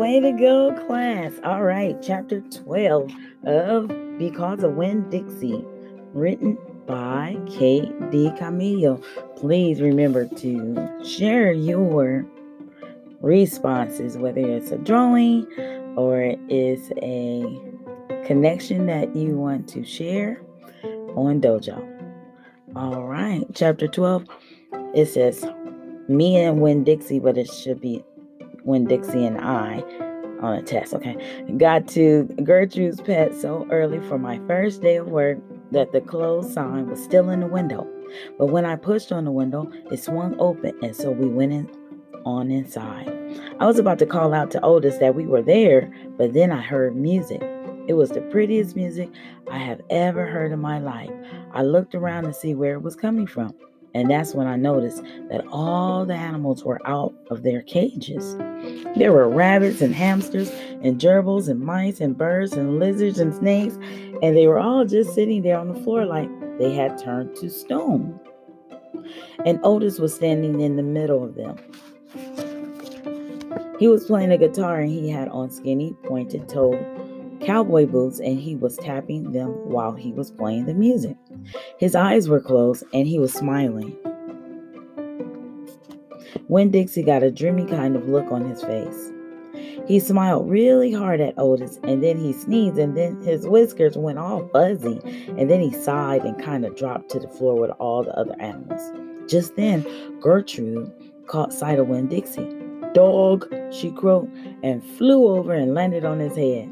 Way to go, class. All right, chapter 12 of Because of Winn-Dixie, written by Kate DiCamillo. Please remember to share your responses, whether it's a drawing or it's a connection that you want to share on Dojo. All right, chapter 12, it says, Me and Winn-Dixie, but it should be Winn-Dixie and I on a test. Okay. Got to Gertrude's pet so early for my first day of work that the closed sign was still in the window. But when I pushed on the window, it swung open, and so we went in on inside. I was about to call out to Otis that we were there, but then I heard music. It was the prettiest music I have ever heard in my life. I looked around to see where it was coming from. And that's when I noticed that all the animals were out of their cages. There were rabbits and hamsters and gerbils and mice and birds and lizards and snakes, and they were all just sitting there on the floor like they had turned to stone. And Otis was standing in the middle of them. He was playing a guitar and he had on skinny, pointed toed cowboy boots and he was tapping them while he was playing the music. His eyes were closed and he was smiling. Winn-Dixie got a dreamy kind of look on his face. He smiled really hard at Otis and then he sneezed and then his whiskers went all fuzzy and then he sighed and kind of dropped to the floor with all the other animals. Just then, Gertrude caught sight of Winn-Dixie. Dog, she croaked and flew over and landed on his head.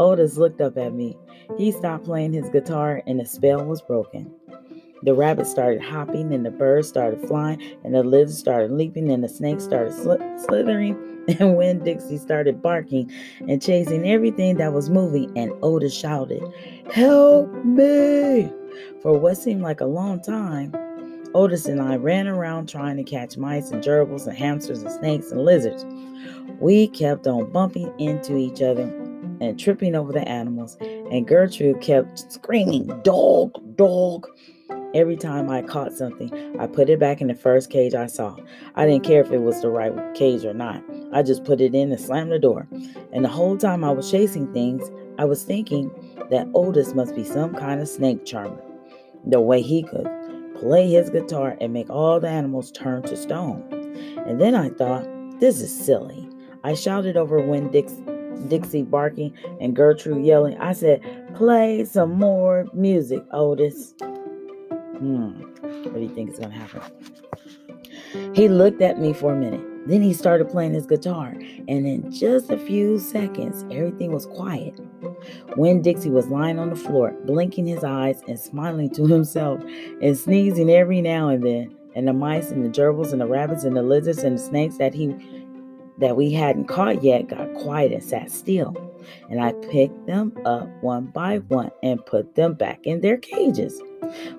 Otis looked up at me. He stopped playing his guitar and the spell was broken. The rabbit started hopping and the birds started flying and the lizard started leaping and the snake started sl- slithering and Winn-Dixie started barking and chasing everything that was moving and Otis shouted, Help me! For what seemed like a long time, Otis and I ran around trying to catch mice and gerbils and hamsters and snakes and lizards. We kept on bumping into each other and tripping over the animals, and Gertrude kept screaming, Dog, dog. Every time I caught something, I put it back in the first cage I saw. I didn't care if it was the right cage or not. I just put it in and slammed the door. And the whole time I was chasing things, I was thinking that Otis must be some kind of snake charmer. The way he could play his guitar and make all the animals turn to stone. And then I thought, this is silly. I shouted over when Dix Dixie barking and Gertrude yelling. I said, Play some more music, Otis. Hmm, what do you think is going to happen? He looked at me for a minute. Then he started playing his guitar, and in just a few seconds, everything was quiet. Winn-Dixie was lying on the floor, blinking his eyes and smiling to himself and sneezing every now and then. And the mice and the gerbils and the rabbits and the lizards and the snakes that he that we hadn't caught yet got quiet and sat still. And I picked them up one by one and put them back in their cages.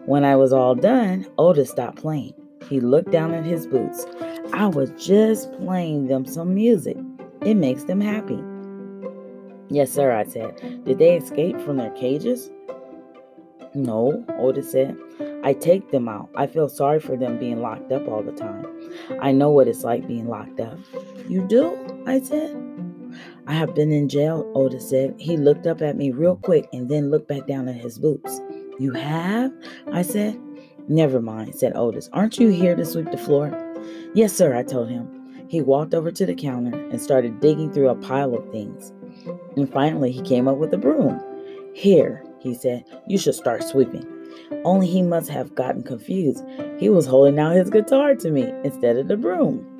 When I was all done, Otis stopped playing. He looked down at his boots. I was just playing them some music. It makes them happy. Yes, sir, I said. Did they escape from their cages? No, Otis said. I take them out. I feel sorry for them being locked up all the time. I know what it's like being locked up. You do? I said. I have been in jail, Otis said. He looked up at me real quick and then looked back down at his boots. You have? I said. Never mind, said Otis. Aren't you here to sweep the floor? Yes, sir, I told him. He walked over to the counter and started digging through a pile of things. And finally, he came up with a broom. Here, he said, you should start sweeping. Only he must have gotten confused. He was holding out his guitar to me instead of the broom.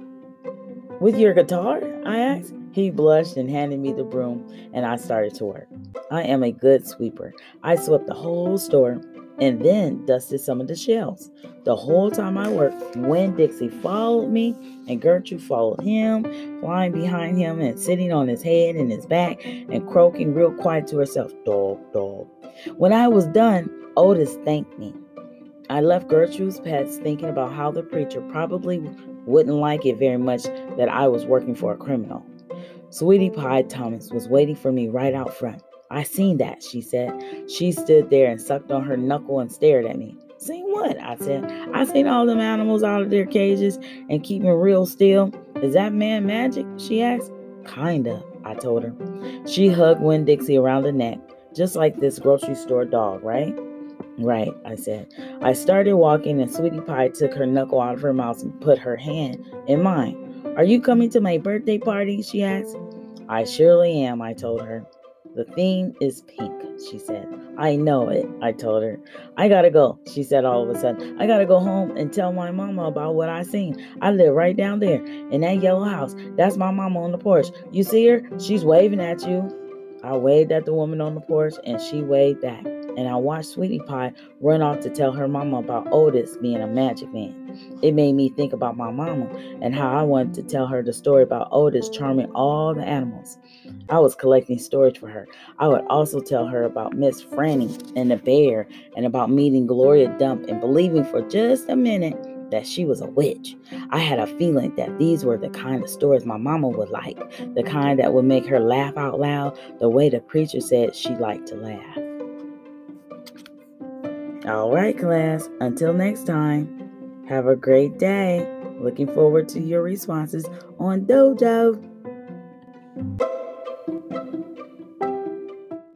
With your guitar? I asked. He blushed and handed me the broom, and I started to work. I am a good sweeper. I swept the whole store and then dusted some of the shelves. The whole time I worked, Winn-Dixie followed me, and Gertrude followed him, flying behind him and sitting on his head and his back and croaking real quiet to herself, dog, dog. When I was done, Otis thanked me. I left Gertrude's pets thinking about how the preacher probably wouldn't like it very much that I was working for a criminal. Sweetie Pie Thomas was waiting for me right out front. I seen that, she said. She stood there and sucked on her knuckle and stared at me. Seen what? I said. I seen all them animals out of their cages and keeping real still. Is that man magic? She asked. Kinda. I told her. She hugged Winn Dixie around the neck, just like this grocery store dog, right? Right, I said. I started walking, and Sweetie Pie took her knuckle out of her mouth and put her hand in mine. Are you coming to my birthday party? she asked. I surely am, I told her. The theme is pink, she said. I know it, I told her. I gotta go, she said all of a sudden. I gotta go home and tell my mama about what I seen. I live right down there in that yellow house. That's my mama on the porch. You see her? She's waving at you. I waved at the woman on the porch and she waved back and I watched Sweetie Pie run off to tell her mama about Otis being a magic man. It made me think about my mama and how I wanted to tell her the story about Otis charming all the animals. I was collecting storage for her. I would also tell her about Miss Franny and the bear and about meeting Gloria Dump and believing for just a minute that she was a witch. I had a feeling that these were the kind of stories my mama would like, the kind that would make her laugh out loud the way the preacher said she liked to laugh. All right, class. Until next time, have a great day. Looking forward to your responses on Dojo.